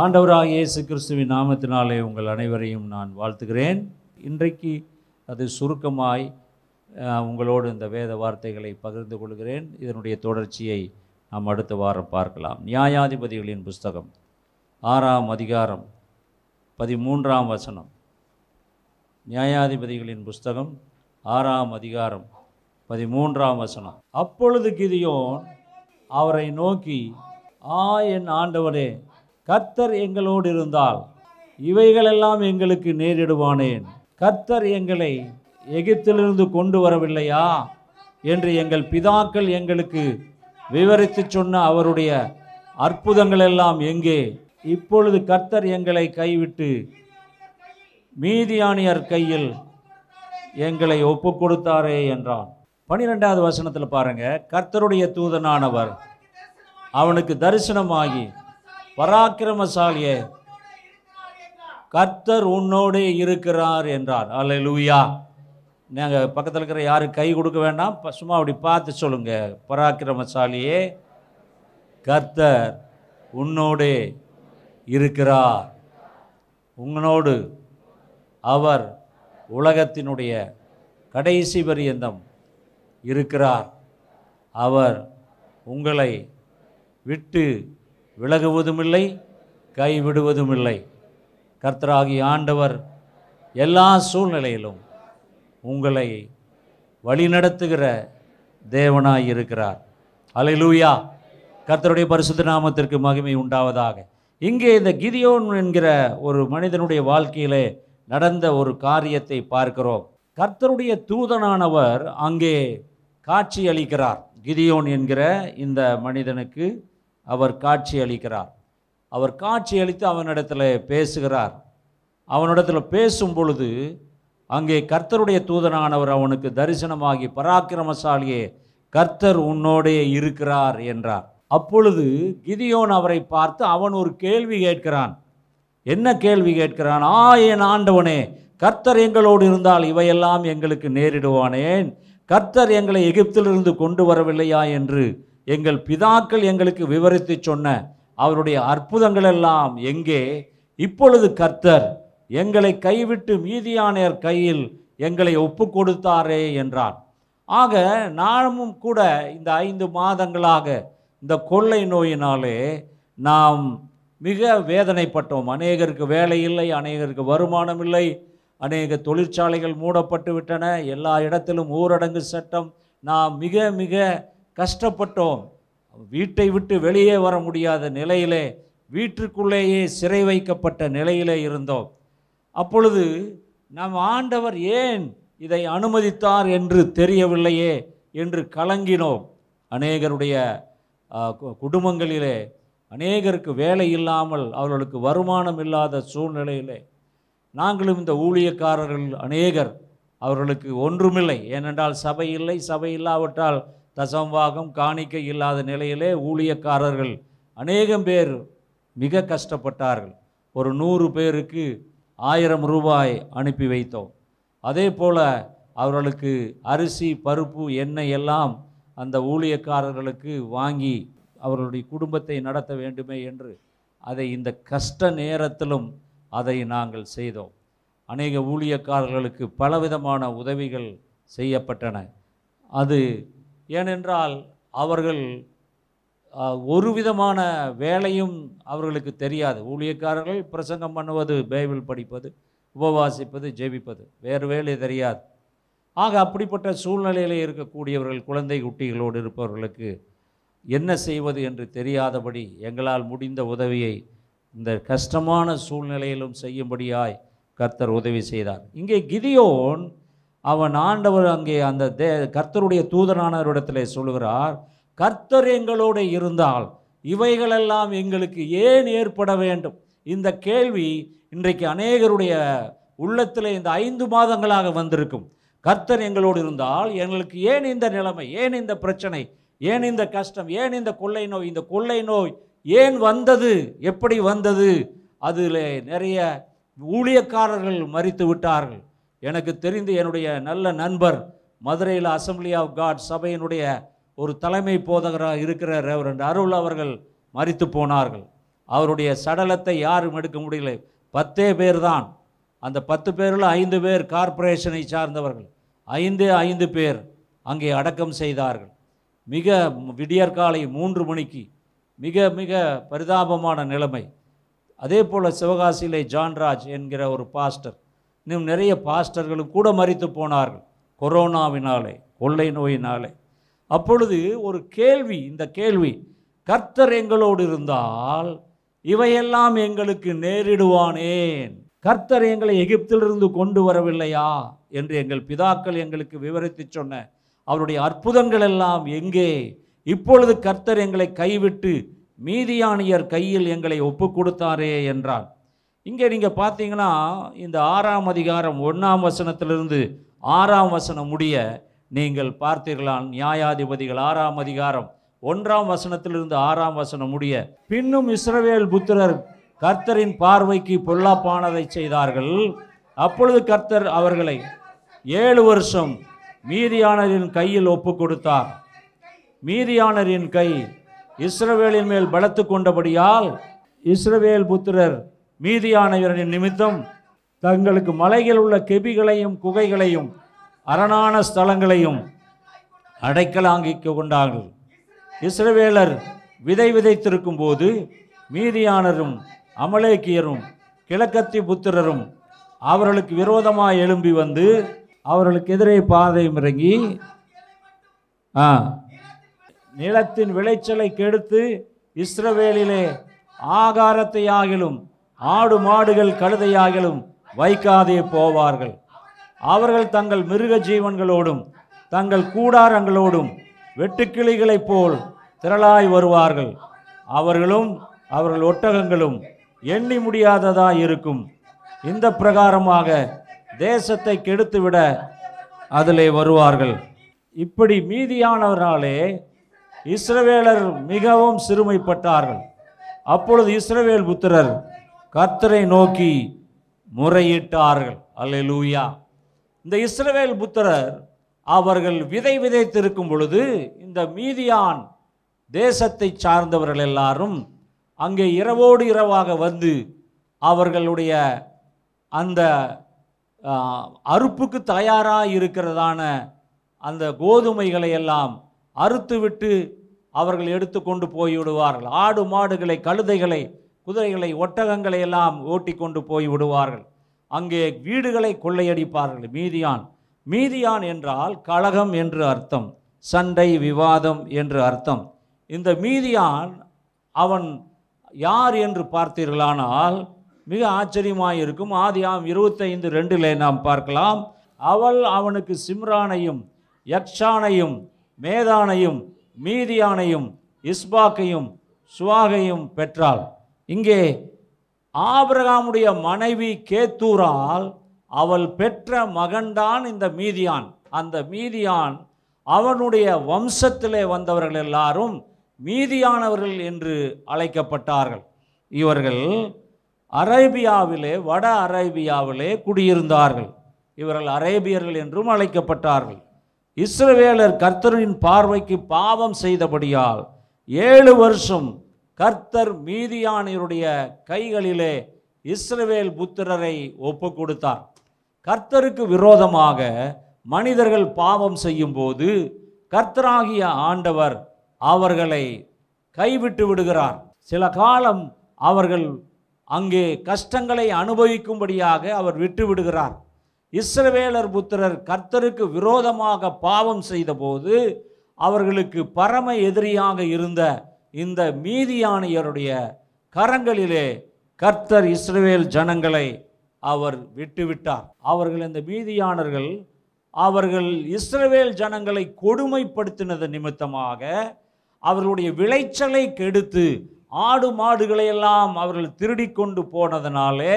ஆண்டவராக இயேசு கிறிஸ்துவின் நாமத்தினாலே உங்கள் அனைவரையும் நான் வாழ்த்துகிறேன். இன்றைக்கு அது சுருக்கமாய் உங்களோடு இந்த வேத வார்த்தைகளை பகிர்ந்து கொள்கிறேன். இதனுடைய தொடர்ச்சியை நாம் அடுத்த வாரம் பார்க்கலாம். நியாயாதிபதிகளின் புஸ்தகம் ஆறாம் அதிகாரம் பதிமூன்றாம் வசனம். நியாயாதிபதிகளின் புஸ்தகம் ஆறாம் அதிகாரம் பதிமூன்றாம் வசனம். அப்பொழுது கிதியோன் அவரை நோக்கி ஆ என் ஆண்டவரே கர்த்தர் எங்களோடு இருந்தால் இவைகளெல்லாம் எங்களுக்கு நேரிடுவானேன். கர்த்தர் எங்களை எகிப்திலிருந்து கொண்டு வரவில்லையா? என்று எங்கள் பிதாக்கள் எங்களுக்கு விவரித்து சொன்ன அவருடைய அற்புதங்கள் எல்லாம் எங்கே? இப்பொழுது கர்த்தர் எங்களை கைவிட்டு மீதியானியர் கையில் எங்களை ஒப்பு கொடுத்தாரே என்றான். பனிரெண்டாவது வசனத்தில் பாருங்க கர்த்தருடைய தூதனானவர் அவனுக்கு தரிசனமாகி பராக்கிரமசாலியே. கர்த்தர் உன்னோடே இருக்கிறார் என்றார். அல்லேலூயா. நாங்கள் பக்கத்தில் இருக்கிற யாரும் கை கொடுக்க வேண்டாம். சும்மா அப்படி பார்த்து சொல்லுங்க. பராக்கிரமசாலியே கர்த்தர் உன்னோடே இருக்கிறார். உங்களோடு அவர் உலகத்தினுடைய கடைசி பரியந்தம் இருக்கிறார். அவர் உங்களை விட்டு விலகுவதுமில்லை கைவிடுவதுமில்லை. கர்த்தராகி ஆண்டவர் எல்லா சூழ்நிலையிலும் உங்களை வழிநடத்துகிற தேவனாய் இருக்கிறார். அலையிலூயா கர்த்தருடைய பரிசுத்த நாமத்திற்கு மகிமை உண்டாவதாக. இங்கே இந்த கிதியோன் என்கிற ஒரு மனிதனுடைய வாழ்க்கையிலே நடந்த ஒரு காரியத்தை பார்க்கிறோம். கர்த்தருடைய தூதனானவர் அங்கே காட்சி அளிக்கிறார் கிதியோன் என்கிற இந்த மனிதனுக்கு அவர் காட்சி அளிக்கிறார் அவர் காட்சி அளித்து அவனிடத்தில் பேசுகிறார். அவனிடத்தில் பேசும் பொழுது அங்கே கர்த்தருடைய தூதனானவர் அவனுக்கு தரிசனமாகி பராக்கிரமசாலியே கர்த்தர் உன்னோடே இருக்கிறார் என்றார். அப்பொழுது கிதியோன் அவரை பார்த்து அவன் ஒரு கேள்வி கேட்கிறான். என்ன கேள்வி கேட்கிறான்? ஆ என் ஆண்டவனே கர்த்தர் எங்களோடு இருந்தால் இவையெல்லாம் எங்களுக்கு நேரிடுவானேன்? கர்த்தர் எங்களை எகிப்திலிருந்து கொண்டு வரவில்லையா? என்று எங்கள் பிதாக்கள் எங்களுக்கு விவரித்து சொன்ன அவருடைய அற்புதங்கள் எல்லாம் எங்கே? இப்பொழுது கர்த்தர் எங்களை கைவிட்டு மீதியானையர் கையில் எங்களை ஒப்பு கொடுத்தாரே என்றான் ஆக நாமும் கூட இந்த ஐந்து மாதங்களாக இந்த கொள்ளை நோயினாலே நாம் மிக வேதனைப்பட்டோம். அநேகருக்கு வேலை இல்லை அநேகருக்கு வருமானம் இல்லை அநேக தொழிற்சாலைகள் மூடப்பட்டு விட்டன எல்லா இடத்திலும் ஊரடங்கு சட்டம் நாம் மிக மிக கஷ்டப்பட்டோம். வீட்டை விட்டு வெளியே வர முடியாத நிலையிலே வீட்டிற்குள்ளேயே சிறை வைக்கப்பட்ட நிலையிலே இருந்தோம். அப்பொழுது நம் ஆண்டவர் ஏன் இதை அனுமதித்தார் என்று தெரியவில்லையே என்று கலங்கினோம். அநேகருடைய கு- குடும்பங்களிலே அநேகருக்கு வேலை இல்லாமல் அவர்களுக்கு வருமானம் இல்லாத சூழ்நிலையிலே நாங்களும் இந்த ஊழியக்காரர்கள் அநேகர் அவர்களுக்கு ஒன்றுமில்லை. ஏனென்றால் சபை இல்லை சபை இல்லாவிட்டால் தசம்பாகம் காணிக்கை இல்லாத நிலையிலே ஊழியக்காரர்கள் அநேகம் பேர் மிக கஷ்டப்பட்டார்கள். ஒரு நூறு பேருக்கு ஆயிரம் ரூபாய் அனுப்பி வைத்தோம். அதே போல் அவர்களுக்கு அரிசி பருப்பு எண்ணெய் எல்லாம் அந்த ஊழியக்காரர்களுக்கு வாங்கி அவர்களுடைய குடும்பத்தை நடத்த வேண்டுமே என்று அதை இந்த கஷ்ட நேரத்திலும் அதை நாங்கள் செய்தோம். அநேக ஊழியக்காரர்களுக்கு பலவிதமான உதவிகள் செய்யப்பட்டன. அது ஏனென்றால் அவர்கள் ஒரு விதமான வேலையும் அவர்களுக்கு தெரியாது. ஊழியக்காரர்கள் பிரசங்கம் பண்ணுவது பைபிள் படிப்பது உபவாசிப்பது ஜெபிப்பது. வேறு வேலை தெரியாது. ஆக அப்படிப்பட்ட சூழ்நிலையில் இருக்கக்கூடியவர்கள் குழந்தை குட்டிகளோடு இருப்பவர்களுக்கு என்ன செய்வது என்று தெரியாதபடி எங்களால் முடிந்த உதவியை இந்த கஷ்டமான சூழ்நிலையிலும் செய்யும்படியாய் கர்த்தர் உதவி செய்தார். இங்கே கிதியோன் அவன் ஆண்டவர் அங்கே அந்த தே கர்த்தருடைய தூதரானவரிடத்தில் சொல்லுகிறார் கர்த்தர் எங்களோடு இருந்தால் இவைகளெல்லாம் எங்களுக்கு ஏன் ஏற்பட வேண்டும்? இந்த கேள்வி இன்றைக்கு அநேகருடைய உள்ளத்தில் இந்த ஐந்து மாதங்களாக வந்திருக்கும். கர்த்தர் எங்களோடு இருந்தால் எங்களுக்கு ஏன் இந்த நிலைமை ஏன் இந்த பிரச்சனை ஏன் இந்த கஷ்டம் ஏன் இந்த கொள்ளை நோய் இந்த கொள்ளை நோய் ஏன் வந்தது எப்படி வந்தது? அதில் நிறைய ஊழியக்காரர்கள் மறித்து விட்டார்கள். எனக்கு தெரிந்து என்னுடைய நல்ல நண்பர் மதுரையில் அசம்பிளி ஆஃப் காட் சபையினுடைய ஒரு தலைமை போதகராக இருக்கிற ரெவரண்ட் அருள் அவர்கள் மறித்து போனார்கள். அவருடைய சடலத்தை யாரும் எடுக்க முடியல. பத்தே பேர் தான். அந்த பத்து பேரில் ஐந்து பேர் கார்ப்பரேஷனை சார்ந்தவர்கள். ஐந்து ஐந்து பேர் அங்கே அடக்கம் செய்தார்கள். மிக விடியற்காலை மூன்று மணிக்கு மிக மிக பரிதாபமான நிலைமை. அதே போல் சிவகாசியிலே ஜான்ராஜ் என்கிற ஒரு பாஸ்டர் இன்னும் நிறைய பாஸ்டர்களும் கூட மறித்து போனார்கள் கொரோனாவினாலே கொள்ளை நோயினாலே. அப்பொழுது ஒரு கேள்வி இந்த கேள்வி கர்த்தர் எங்களோடு இருந்தால் இவையெல்லாம் எங்களுக்கு நேரிடுவானேன்? கர்த்தர் எங்களை எகிப்திலிருந்து கொண்டு வரவில்லையா? என்று எங்கள் பிதாக்கள் எங்களுக்கு விவரித்து சொன்ன அவருடைய அற்புதங்கள் எல்லாம் எங்கே? இப்பொழுது கர்த்தர் எங்களை கைவிட்டு மீதியானியர் கையில் எங்களை ஒப்பு கொடுத்தாரே என்றான் இங்கே நீங்கள் பார்த்தீங்கன்னா இந்த ஆறாம் அதிகாரம் ஒன்றாம் வசனத்திலிருந்து ஆறாம் வசனம் முடிய நீங்கள் பார்த்தீர்களால் நியாயாதிபதிகள் ஆறாம் அதிகாரம் ஒன்றாம் வசனத்திலிருந்து ஆறாம் வசனம் முடிய பின்னும் இஸ்ரவேல் புத்திரர் கர்த்தரின் பார்வைக்கு பொல்லாப்பானதை செய்தார்கள். அப்பொழுது கர்த்தர் அவர்களை ஏழு வருஷம் மீதியானரின் கையில் ஒப்பு கொடுத்தார் மீதியானரின் கை இஸ்ரவேலின் மேல் பலத்து கொண்டபடியால் இஸ்ரவேல் புத்திரர் மீதியானவரின் நிமித்தம் தங்களுக்கு மலையில் உள்ள கெபிகளையும் குகைகளையும் அரணான ஸ்தலங்களையும் அடைக்கலாங்கிக் கொண்டார்கள். இஸ்ரவேலர் விதை விதைத்திருக்கும் போது மீதியானரும் அமலேக்கியரும் கிழக்கத்தி புத்திரரும் அவர்களுக்கு விரோதமாக எழும்பி வந்து அவர்களுக்கு எதிரே பாதையும் இறங்கி ஆ நிலத்தின் விளைச்சலை கெடுத்து இஸ்ரவேலிலே ஆகாரத்தையாகிலும் ஆடு மாடுகள் கழுதையாகிலும் வைக்காதே போவார்கள். அவர்கள் தங்கள் மிருக ஜீவன்களோடும் தங்கள் கூடாரங்களோடும் வெட்டுக்கிளிகளைப் போல் திரளாய் வருவார்கள். அவர்களும் அவர்கள் ஒட்டகங்களும் எண்ணி முடியாததாக இருக்கும். இந்த பிரகாரமாக தேசத்தை கெடுத்துவிட அதிலே வருவார்கள். இப்படி மீதியானவராலே இஸ்ரவேலர் மிகவும் சிறுமைப்பட்டார்கள். அப்பொழுது இஸ்ரவேல் புத்திரர் கர்த்தரை நோக்கி முறையிட்டார்கள். அல்லேலூயா. இந்த இஸ்ரவேல் புத்திரர் அவர்கள் விதை விதைத்திருக்கும் பொழுது இந்த மீதியான் தேசத்தை சார்ந்தவர்கள் எல்லாரும் அங்கே இரவோடு இரவாக வந்து அவர்களுடைய அந்த அறுப்புக்கு தயாராக இருக்கிறதான அந்த கோதுமைகளை எல்லாம் அறுத்துவிட்டு அவர்கள் எடுத்துக்கொண்டு கொண்டு போய்விடுவார்கள். ஆடு மாடுகளை கழுதைகளை குதிரைகளை ஒட்டகங்களை எல்லாம் ஓட்டி கொண்டு போய் விடுவார்கள். அங்கே வீடுகளை கொள்ளையடிப்பார்கள். மீதியான் மீதியான் என்றால் கழகம் என்று அர்த்தம் சண்டை விவாதம் என்று அர்த்தம். இந்த மீதியான் அவன் யார் என்று பார்த்தீர்களானால் மிக ஆச்சரியமாக இருக்கும் ஆதியாம் இருபத்தைந்து ரெண்டிலே நாம் பார்க்கலாம். அவள் அவனுக்கு சிம்ரானையும் யக்ஷானையும் மேதானையும் மீதியானையும் இஸ்பாக்கையும் சுவாகையும் பெற்றாள். இங்கே ஆபிரகாமுடைய மனைவி கேத்தூரால் அவள் பெற்ற மகன்தான் இந்த மீதியான். அந்த மீதியான் அவனுடைய வம்சத்திலே வந்தவர்கள் எல்லாரும் மீதியானவர்கள் என்று அழைக்கப்பட்டார்கள். இவர்கள் அரேபியாவிலே வட அரேபியாவிலே குடியிருந்தார்கள். இவர்கள் அரேபியர்கள் என்றும் அழைக்கப்பட்டார்கள். இஸ்ரவேலர் கர்த்தரின் பார்வைக்கு பாவம் செய்தபடியால் ஏழு வருஷம் கர்த்தர் மீதியானியருடைய கைகளிலே இஸ்ரவேல் புத்திரரை ஒப்பு கொடுத்தார் கர்த்தருக்கு விரோதமாக மனிதர்கள் பாவம் செய்யும்போது கர்த்தராகிய ஆண்டவர் அவர்களை கைவிட்டு விடுகிறார். சில காலம் அவர்கள் அங்கே கஷ்டங்களை அனுபவிக்கும்படியாக அவர் விட்டு விடுகிறார். இஸ்ரவேலர் புத்திரர் கர்த்தருக்கு விரோதமாக பாவம் செய்தபோது அவர்களுக்கு பரம எதிரியாக இருந்த இந்த மீதியானியருடைய கரங்களிலே கர்த்தர் இஸ்ரவேல் ஜனங்களை அவர் விட்டுவிட்டார். அவர்கள் இந்த மீதியானர்கள் அவர்கள் இஸ்ரவேல் ஜனங்களை கொடுமைப்படுத்தினது நிமித்தமாக அவர்களுடைய விளைச்சலை கெடுத்து ஆடு மாடுகளை எல்லாம் அவர்கள் திருடி கொண்டு போனதனாலே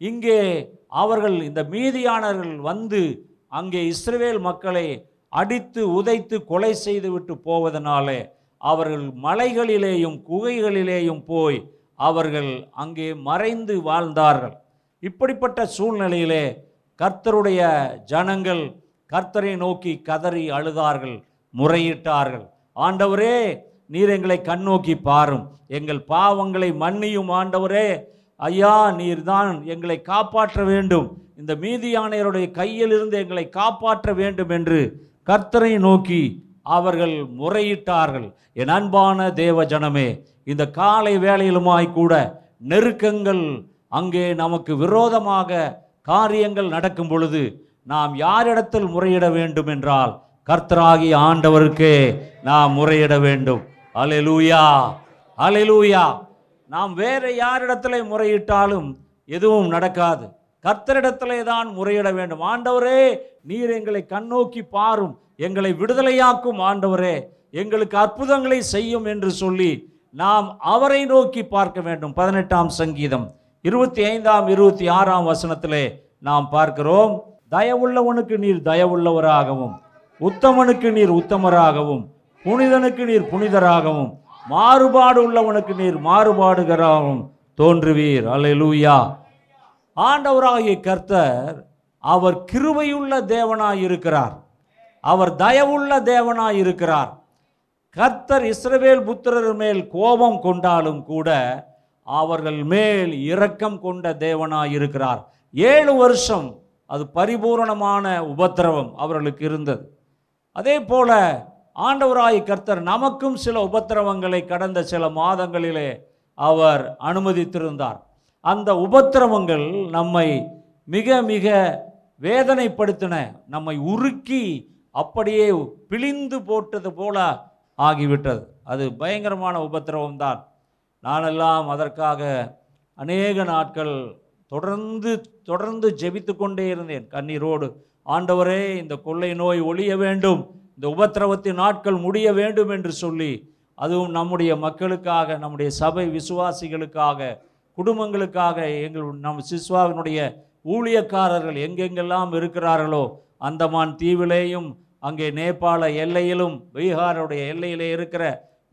இங்கே அவர்கள் இந்த மீதியானர்கள் வந்து அங்கே இஸ்ரவேல் மக்களை அடித்து உதைத்து கொலை செய்துவிட்டு போவதனாலே அவர்கள் மலைகளிலேயும் குகைகளிலேயும் போய் அவர்கள் அங்கே மறைந்து வாழ்ந்தார்கள். இப்படிப்பட்ட சூழ்நிலையிலே கர்த்தருடைய ஜனங்கள் கர்த்தரை நோக்கி கதறி அழுதார்கள் முறையிட்டார்கள். ஆண்டவரே நீர் எங்களை கண்ணோக்கி பாரும். எங்கள் பாவங்களை மன்னியும் ஆண்டவரே. ஐயா நீர்தான் எங்களை காப்பாற்ற வேண்டும். இந்த மீதியானையருடைய கையிலிருந்து எங்களை காப்பாற்ற வேண்டும் என்று கர்த்தரை நோக்கி அவர்கள் முறையிட்டார்கள். என் அன்பான தேவ ஜனமே இந்த காலை வேளையிலுமாய் கூட நெருக்கங்கள் அங்கே நமக்கு விரோதமாக காரியங்கள் நடக்கும் பொழுது நாம் யாரிடத்தில் முறையிட வேண்டும் என்றால் கர்த்தராகி ஆண்டவருக்கே நாம் முறையிட வேண்டும். அலெலூயா அலெலூயா நாம் வேற யாரிடத்தில் முறையிட்டாலும் எதுவும் நடக்காது. கர்த்தரிடத்திலே தான் முறையிட வேண்டும். ஆண்டவரே நீர் எங்களை கண்ணோக்கி பாரும். எங்களை விடுதலையாக்கும் ஆண்டவரே. எங்களுக்கு அற்புதங்களை செய்யும் என்று சொல்லி நாம் அவரை நோக்கி பார்க்க வேண்டும். பதினெட்டாம் சங்கீதம். இருபத்தி ஐந்தாம் இருபத்தி ஆறாம் வசனத்திலே நாம் பார்க்கிறோம். தயவுள்ளவனுக்கு நீர் தயவுள்ளவராகவும் உத்தமனுக்கு நீர் உத்தமராகவும் புனிதனுக்கு நீர் புனிதராகவும் மாறுபாடு உள்ளவனுக்கு நீர் மாறுபாடுகராகவும் தோன்றுவீர். அல்லேலூயா ஆண்டவராகிய கர்த்தர் அவர் கிருபையுள்ள தேவனாய் இருக்கிறார் அவர் தயவுள்ள தேவனாய் இருக்கிறார் கர்த்தர் இஸ்ரவேல் புத்திரர் மேல் கோபம் கொண்டாலும் கூட அவர்கள் மேல் இரக்கம் கொண்ட தேவனாய் இருக்கிறார் ஏழு வருஷம் அது பரிபூரணமான உபத்திரவம் அவர்களுக்கு இருந்தது. அதே போல ஆண்டவராய் கர்த்தர் நமக்கும் சில உபத்திரவங்களை கடந்த சில மாதங்களிலே அவர் அனுமதித்திருந்தார். அந்த உபத்திரவங்கள் நம்மை மிக மிக வேதனைப்படுத்தின நம்மை உருக்கி அப்படியே பிழிந்து போட்டது போல ஆகிவிட்டது. அது பயங்கரமான உபத்திரவம் தான் நானெல்லாம் அதற்காக அநேக நாட்கள் தொடர்ந்து தொடர்ந்து ஜெபித்து கொண்டே இருந்தேன். கண்ணீரோடு ஆண்டவரே இந்த கொள்ளை நோய் ஒழிய வேண்டும். இந்த உபத்திரவத்தின் நாட்கள் முடிய வேண்டும் என்று சொல்லி அதுவும் நம்முடைய மக்களுக்காக நம்முடைய சபை விசுவாசிகளுக்காக குடும்பங்களுக்காக எங்கள் நம் சிஸ்வாவினுடைய ஊழியக்காரர்கள் எங்கெங்கெல்லாம் இருக்கிறார்களோ அந்தமான் தீவிலேயும் அங்கே நேபாள எல்லையிலும் பீகாருடைய எல்லையிலே இருக்கிற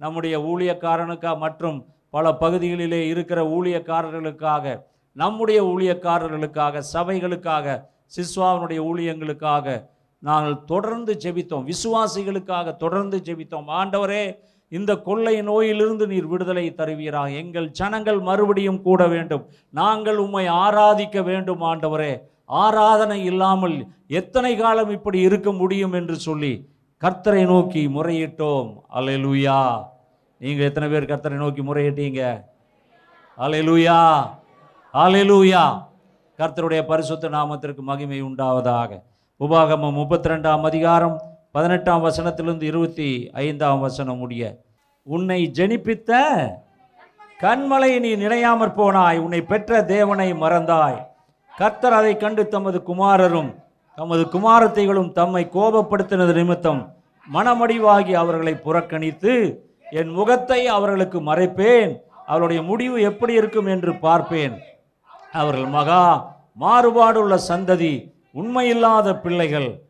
நம்முடைய ஊழியக்காரனுக்கா மற்றும் பல பகுதிகளிலே இருக்கிற ஊழியக்காரர்களுக்காக நம்முடைய ஊழியக்காரர்களுக்காக சபைகளுக்காக சிஸ்வாவினுடைய ஊழியங்களுக்காக நாங்கள் தொடர்ந்து ஜெபித்தோம். விசுவாசிகளுக்காக தொடர்ந்து ஜெபித்தோம். ஆண்டவரே இந்த கொள்ளை நோயிலிருந்து நீர் விடுதலை தருவீராக எங்கள் ஜனங்கள் மறுபடியும் கூட வேண்டும். நாங்கள் உம்மை ஆராதிக்க வேண்டும் ஆண்டவரே. ஆராதனை இல்லாமல் எத்தனை காலம் இப்படி இருக்க முடியும் என்று சொல்லி கர்த்தரை நோக்கி முறையிட்டோம். அலையலூயா நீங்கள் எத்தனை பேர் கர்த்தரை நோக்கி முறையிட்டீங்க? அலையலூயா அலையலூயா கர்த்தருடைய பரிசுத்த நாமத்திற்கு மகிமை உண்டாவதாக. உபாகமம் முப்பத்தி ரெண்டாம் அதிகாரம் பதினெட்டாம் வசனத்திலிருந்து இருபத்தி ஐந்தாம் வசனம் முடிய உன்னை ஜெனிப்பித்த கண்மலை நீ நினையாமற் போனாய் உன்னை பெற்ற தேவனை மறந்தாய். கர்த்தர் அதை கண்டு தமது குமாரரும் தமது குமாரத்தைகளும் தம்மை கோபப்படுத்தினது நிமித்தம் மனமடிவாகி அவர்களை புறக்கணித்து என் முகத்தை அவர்களுக்கு மறைப்பேன் அவருடைய முடிவு எப்படி இருக்கும் என்று பார்ப்பேன். அவர்கள் மகா மாறுபாடுள்ள சந்ததி உண்மையில்லாத பிள்ளைகள்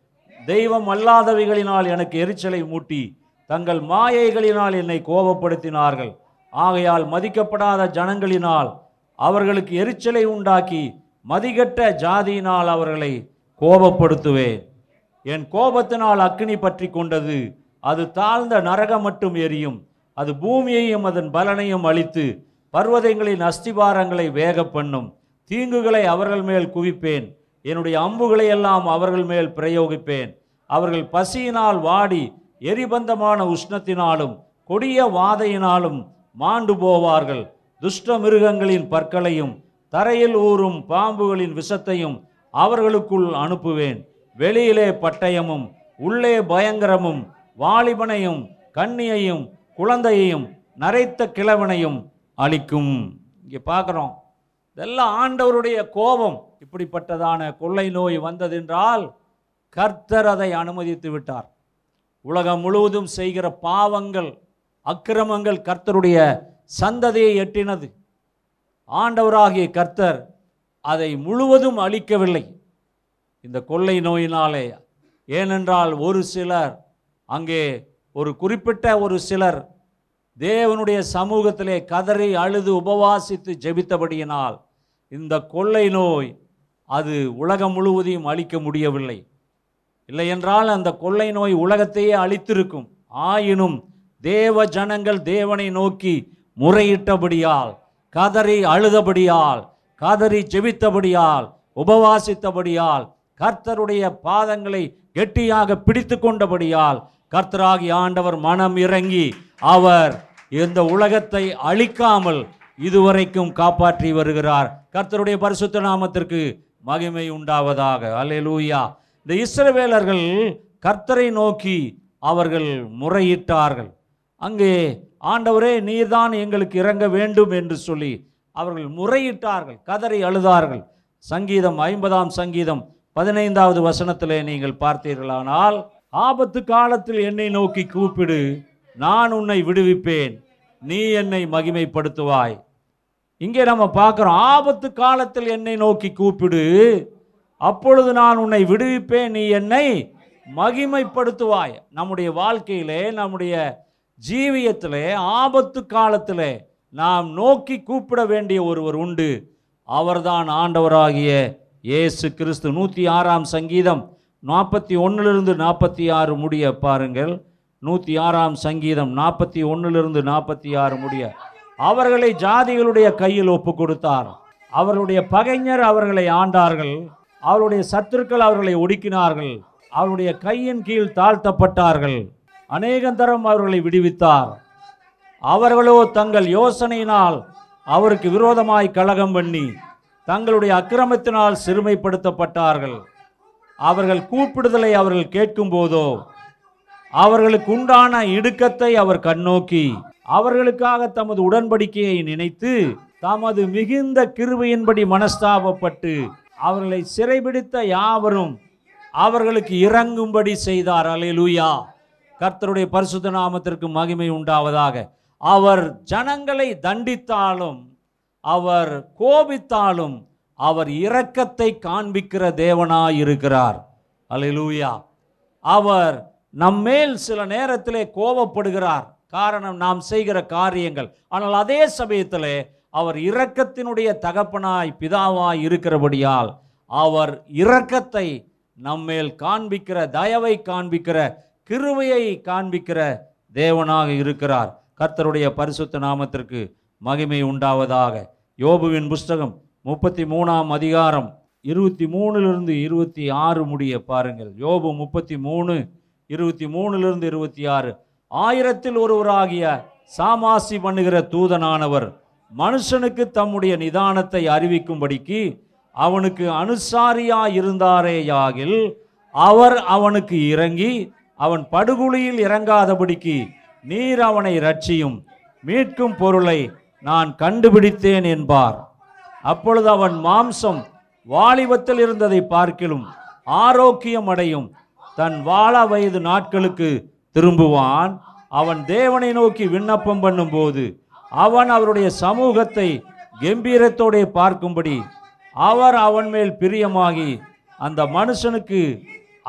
தெய்வம் அல்லாதவைகளினால் எனக்கு எரிச்சலை மூட்டி தங்கள் மாயைகளினால் என்னை கோபப்படுத்தினார்கள். ஆகையால் மதிக்கப்படாத ஜனங்களினால் அவர்களுக்கு எரிச்சலை உண்டாக்கி மதிகட்ட ஜாதியினால் அவர்களை கோபப்படுத்துவேன். என் கோபத்தினால் அக்னி பற்றி கொண்டது அது தாழ்ந்த நரகம் மட்டும் எரியும். அது பூமியையும் அதன் பலனையும் அழித்து பர்வதங்களின் அஸ்திபாரங்களை வேக பண்ணும். தீங்குகளை அவர்கள் மேல் குவிப்பேன். என்னுடைய அம்புகளை எல்லாம் அவர்கள் மேல் பிரயோகிப்பேன். அவர்கள் பசியினால் வாடி எரிபந்தமான உஷ்ணத்தினாலும் கொடிய வாதையினாலும் மாண்டு போவார்கள். துஷ்ட மிருகங்களின் பற்களையும் தரையில் ஊறும் பாம்புகளின் விஷத்தையும் அவர்களுக்குள் அனுப்புவேன். வெளியிலே பட்டயமும் உள்ளே பயங்கரமும் வாலிபனையும் கண்ணியையும் குழந்தையையும் நரைத்த கிழவனையும் அளிக்கும் இங்கே பார்க்குறோம் இதெல்லாம் ஆண்டவருடைய கோபம். இப்படிப்பட்டதான கொள்ளை நோய் வந்ததென்றால் கர்த்தர் அதை அனுமதித்து விட்டார். உலகம் முழுவதும் செய்கிற பாவங்கள் அக்கிரமங்கள் கர்த்தருடைய சந்ததியை எட்டினது. ஆண்டவராகிய கர்த்தர் அதை முழுவதும் அழிக்கவில்லை. இந்த கொள்ளை நோயினாலே ஏனென்றால் ஒரு சிலர் அங்கே ஒரு குறிப்பிட்ட ஒரு சிலர் தேவனுடைய சமூகத்திலே கதறி அழுது உபவாசித்து ஜெபித்தபடியினால் இந்த கொள்ளை நோய் அது உலகம் முழுவதையும் அழிக்க முடியவில்லை. இல்லையென்றால் அந்த கொள்ளை நோய் உலகத்தையே அழித்திருக்கும். ஆயினும் தேவ ஜனங்கள் தேவனை நோக்கி முறையிட்டபடியால் கதறி அழுதபடியால் கதறி ஜெபித்தபடியால் உபவாசித்தபடியால் கர்த்தருடைய பாதங்களை கெட்டியாக பிடித்து கொண்டபடியால் கர்த்தராகி ஆண்டவர் மனம் இறங்கி அவர் இந்த உலகத்தை அழிக்காமல் இதுவரைக்கும் காப்பாற்றி வருகிறார். கர்த்தருடைய பரிசுத்த நாமத்திற்கு மகிமை உண்டாவதாக. அல்லேலூயா. இந்த இஸ்ரவேலர்கள் கர்த்தரை நோக்கி அவர்கள் முறையிட்டார்கள். அங்கே ஆண்டவரே நீர்தான் எங்களுக்கு இறங்க வேண்டும் என்று சொல்லி அவர்கள் முறையிட்டார்கள் கதறி அழுதார்கள். சங்கீதம் ஐம்பதாம் சங்கீதம் பதினைந்தாவது வசனத்திலே நீங்கள் பார்த்தீர்களானால் ஆபத்து காலத்தில் என்னை நோக்கி கூப்பிடு நான் உன்னை விடுவிப்பேன் நீ என்னை மகிமைப்படுத்துவாய். இங்கே நம்ம பார்க்குறோம் ஆபத்து காலத்தில் என்னை நோக்கி கூப்பிடு. அப்பொழுது நான் உன்னை விடுவிப்பேன் நீ என்னை மகிமைப்படுத்துவாய். நம்முடைய வாழ்க்கையிலே நம்முடைய ஜீவியத்திலே ஆபத்து காலத்திலே நாம் நோக்கி கூப்பிட வேண்டிய ஒருவர் உண்டு. அவர்தான் ஆண்டவராகிய இயேசு கிறிஸ்து. நூற்றி ஆறாம் சங்கீதம் நாற்பத்தி ஒன்றிலிருந்து நாற்பத்தி ஆறு முடிய பாருங்கள். நூற்றி ஆறாம் சங்கீதம் நாற்பத்தி ஒன்றிலிருந்து நாற்பத்தி ஆறு முடிய. அவர்களை ஜாதிகளுடைய கையில் ஒப்பு கொடுத்தார் அவர்களுடைய பகைஞர் அவர்களை ஆண்டார்கள். அவருடைய சத்துருக்கள் அவர்களை ஒடுக்கினார்கள். அவருடைய கையின் கீழ் தாழ்த்தப்பட்டார்கள். அநேகந்தரம் அவர்களை விடுவித்தார். அவர்களோ தங்கள் யோசனையினால் அவருக்கு விரோதமாய் கலகம் பண்ணி தங்களுடைய அக்கிரமத்தினால் சிறுமைப்படுத்தப்பட்டார்கள். அவர்கள் கூப்பிடுதலை அவர்கள் கேட்கும் போதோ அவர்களுக்கு உண்டான இடுக்கத்தை அவர் கண்ணோக்கி அவர்களுக்காக தமது உடன்படிக்கையை நினைத்து தமது மிகுந்த கிருபையின்படி மனஸ்தாபப்பட்டு அவர்களை சிறைபிடித்த யாவரும் அவர்களுக்கு இறங்கும்படி செய்தார். அல்லேலூயா. கர்த்தருடைய பரிசுத்த நாமத்திற்கு மகிமை உண்டாவதாக. அவர் ஜனங்களை தண்டித்தாலும் அவர் கோபித்தாலும் அவர் இரக்கத்தை காண்பிக்கிற தேவனாயிருக்கிறார். இருக்கிறார் லூயா அவர் நம்மேல் சில நேரத்திலே கோபப்படுகிறார். காரணம் நாம் செய்கிற காரியங்கள். ஆனால் அதே சமயத்தில் அவர் இரக்கத்தினுடைய தகப்பனாய் பிதாவாய் இருக்கிறபடியால் அவர் இரக்கத்தை நம்மேல் காண்பிக்கிற தயவை காண்பிக்கிற கிருவையை காண்பிக்கிற தேவனாக இருக்கிறார். கர்த்தருடைய பரிசுத்த நாமத்திற்கு மகிமை உண்டாவதாக. யோபுவின் புஸ்தகம் முப்பத்தி மூணாம் அதிகாரம் இருபத்தி மூணுலிருந்து இருபத்தி ஆறு முடிய பாருங்கள். யோபு முப்பத்தி மூணு இருபத்தி மூணுலிருந்து இருபத்தி ஆறு. ஆயிரத்தில் ஒருவராகிய சாமாசி பண்ணுகிற தூதனானவர் மனுஷனுக்கு தம்முடைய நிதானத்தை அறிவிக்கும்படிக்கு அவனுக்கு அனுசாரியா இருந்தாரேயாகில் அவர் அவனுக்கு இறங்கி அவன் படுகுழியில் இறங்காதபடிக்கு நீர் அவனை ரட்சியும் மீட்கும் பொருளை நான் கண்டுபிடித்தேன் என்பார். அப்பொழுது அவன் மாம்சம் வாலிபத்தில் இருந்ததை பார்க்கிலும் ஆரோக்கியம் அடையும். தன் வாழ வயது நாட்களுக்கு திரும்புவான். அவன் தேவனை நோக்கி விண்ணப்பம் பண்ணும்போது அவன் அவருடைய சமூகத்தை கம்பீரத்தோடே பார்க்கும்படி அவர் அவன் மேல் பிரியமாகி அந்த மனுஷனுக்கு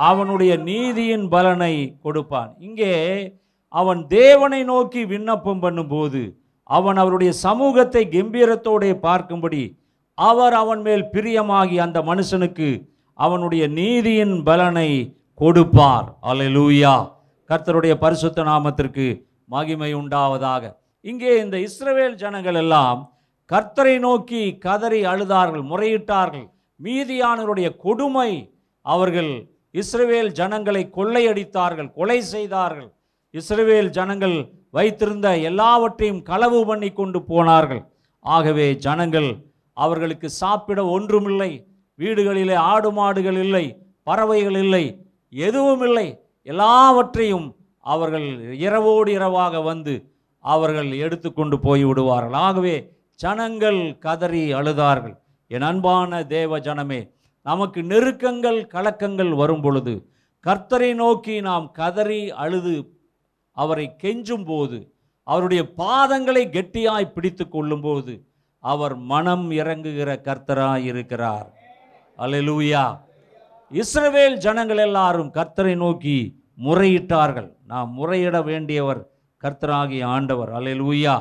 அவனுடைய நீதியின் பலனை கொடுப்பான். இங்கே அவன் தேவனை நோக்கி விண்ணப்பம் பண்ணும்போது அவன் அவருடைய சமூகத்தை கம்பீரத்தோடே பார்க்கும்படி அவர் அவன் மேல் பிரியமாகி அந்த மனுஷனுக்கு அவனுடைய நீதியின் பலனை கொடுப்பார். அலை லூயா கர்த்தருடைய பரிசுத்த நாமத்திற்கு மகிமை உண்டாவதாக. இங்கே இந்த இஸ்ரவேல் ஜனங்கள் எல்லாம் கர்த்தரை நோக்கி கதறி அழுதார்கள் முறையிட்டார்கள். மீதியானவருடைய கொடுமை அவர்கள் இஸ்ரவேல் ஜனங்களை கொள்ளையடித்தார்கள் கொலை செய்தார்கள். இஸ்ரவேல் ஜனங்கள் வைத்திருந்த எல்லாவற்றையும் களவு பண்ணி கொண்டு போனார்கள். ஆகவே ஜனங்கள் அவர்களுக்கு சாப்பிட ஒன்றுமில்லை வீடுகளிலே ஆடு மாடுகள் இல்லை பறவைகள் இல்லை எதுவும் இல்லை எல்லாவற்றையும் அவர்கள் இரவோடு இரவாக வந்து அவர்கள் எடுத்துக்கொண்டு போய் விடுவார்கள் ஆகவே ஜனங்கள் கதறி அழுதார்கள். என் அன்பான தேவ ஜனமே நமக்கு நெருக்கங்கள் கலக்கங்கள் வரும் பொழுது கர்த்தரை நோக்கி நாம் கதறி அழுது அவரை கெஞ்சும் போது அவருடைய பாதங்களை கெட்டியாய் பிடித்து கொள்ளும்போது அவர் மனம் இறங்குகிற கர்த்தராய் இருக்கிறார். அலலூயா இஸ்ரவேல் ஜனங்கள் எல்லாரும் கர்த்தரை நோக்கி முறையிட்டார்கள். நாம் முறையிட வேண்டியவர் கர்த்தராகிய ஆண்டவர். அல்லேலூயா.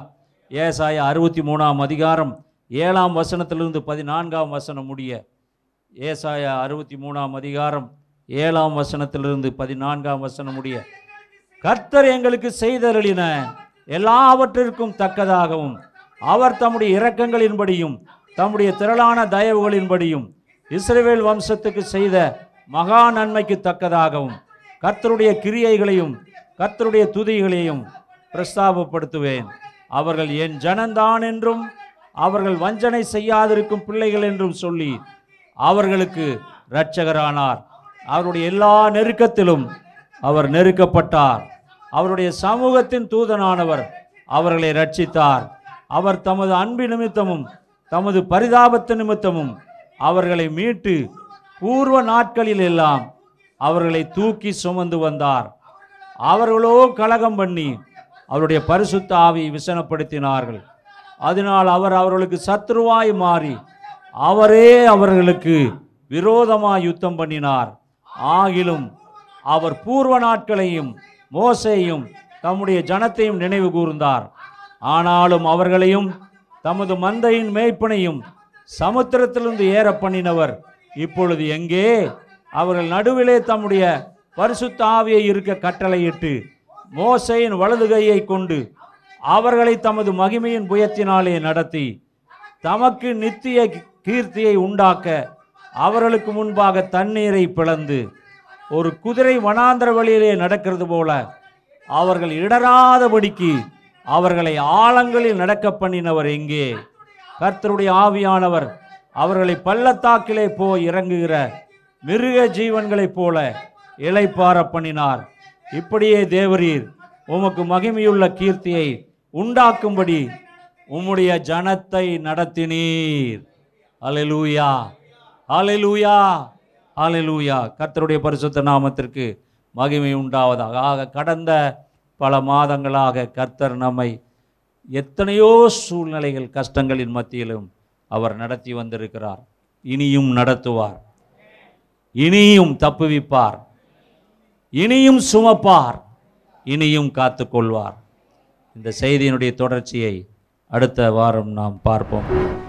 ஏசாயா அறுபத்தி மூணாம் அதிகாரம் ஏழாம் வசனத்திலிருந்து பதினான்காம் வசனம் முடிய ஏசாயா அறுபத்தி மூணாம் அதிகாரம் ஏழாம் வசனத்திலிருந்து பதினான்காம் வசனம் முடிய கர்த்தர் எங்களுக்கு செய்தருளின எல்லாவற்றிற்கும் தக்கதாகவும் அவர் தம்முடைய இரக்கங்களின்படியும் தம்முடைய திரளான தயவுகளின்படியும் இஸ்ரேல் வம்சத்துக்கு செய்த மகா நன்மைக்கு தக்கதாகவும் கர்த்தருடைய கிரியைகளையும் கர்த்தருடைய துதிகளையும் பிரஸ்தாபப்படுத்துவேன். அவர்கள் என் ஜனந்தான் என்றும் அவர்கள் வஞ்சனை செய்யாதிருக்கும் பிள்ளைகள் என்றும் சொல்லி அவர்களுக்கு இரட்சகரானார். அவருடைய எல்லா நெருக்கத்திலும் அவர் நெருக்கப்பட்டார். அவருடைய சமூகத்தின் தூதனானவர் அவர்களை ரட்சித்தார் அவர் தமது அன்பு நிமித்தமும் தமது பரிதாபத்து நிமித்தமும் அவர்களை மீட்டு பூர்வ நாட்களில் எல்லாம் அவர்களை தூக்கி சுமந்து வந்தார். அவர்களோ கலகம் பண்ணி அவருடைய பரிசுத்த ஆவி விசனப்படுத்தினார்கள். அதனால் அவர் அவர்களுக்கு சத்ருவாய் மாறி அவரே அவர்களுக்கு விரோதமாக யுத்தம் பண்ணினார். ஆகிலும் அவர் பூர்வ நாட்களையும் மோசையும் தம்முடைய ஜனத்தையும் நினைவு கூர்ந்தார். ஆனாலும் அவர்களையும் தமது மந்தையின் மேய்ப்பனையும் சமுத்திரத்திலிருந்து ஏற பண்ணினவர் இப்பொழுது எங்கே? அவர்கள் நடுவிலே தம்முடைய பரிசுத்த ஆவியை இருக்க கட்டளையிட்டு மோசையின் வலதுகையை கொண்டு அவர்களை தமது மகிமையின் புயத்தினாலே நடத்தி தமக்கு நித்திய கீர்த்தியை உண்டாக்க அவர்களுக்கு முன்பாக தண்ணீரை பிளந்து ஒரு குதிரை வனாந்திர வழியிலே நடக்கிறது போல அவர்கள் இடராதபடிக்கு அவர்களை ஆழங்களில் நடக்க பண்ணினவர் எங்கே? கர்த்தருடைய ஆவியானவர் அவர்களை பள்ளத்தாக்கிலே போய் இறங்குகிற மிருக ஜீவன்களைப் போல இலைப்பார பண்ணினார். இப்படியே தேவரீர் உமக்கு மகிமையுள்ள கீர்த்தியை உண்டாக்கும்படி உம்முடைய ஜனத்தை நடத்தினீர். அலலூயா அலலூயா அலலூயா கர்த்தருடைய பரிசுத்த நாமத்திற்கு மகிமை உண்டாவதாக. ஆக கடந்த பல மாதங்களாக கர்த்தர் நம்மை எத்தனையோ சூழ்நிலைகள் கஷ்டங்களின் மத்தியிலும் அவர் நடத்தி வந்திருக்கிறார். இனியும் நடத்துவார். இனியும் தப்புவிப்பார். இனியும் சுமப்பார். இனியும் காத்துக்கொள்வார். இந்த செய்தியினுடைய தொடர்ச்சியை அடுத்த வாரம் நாம் பார்ப்போம்.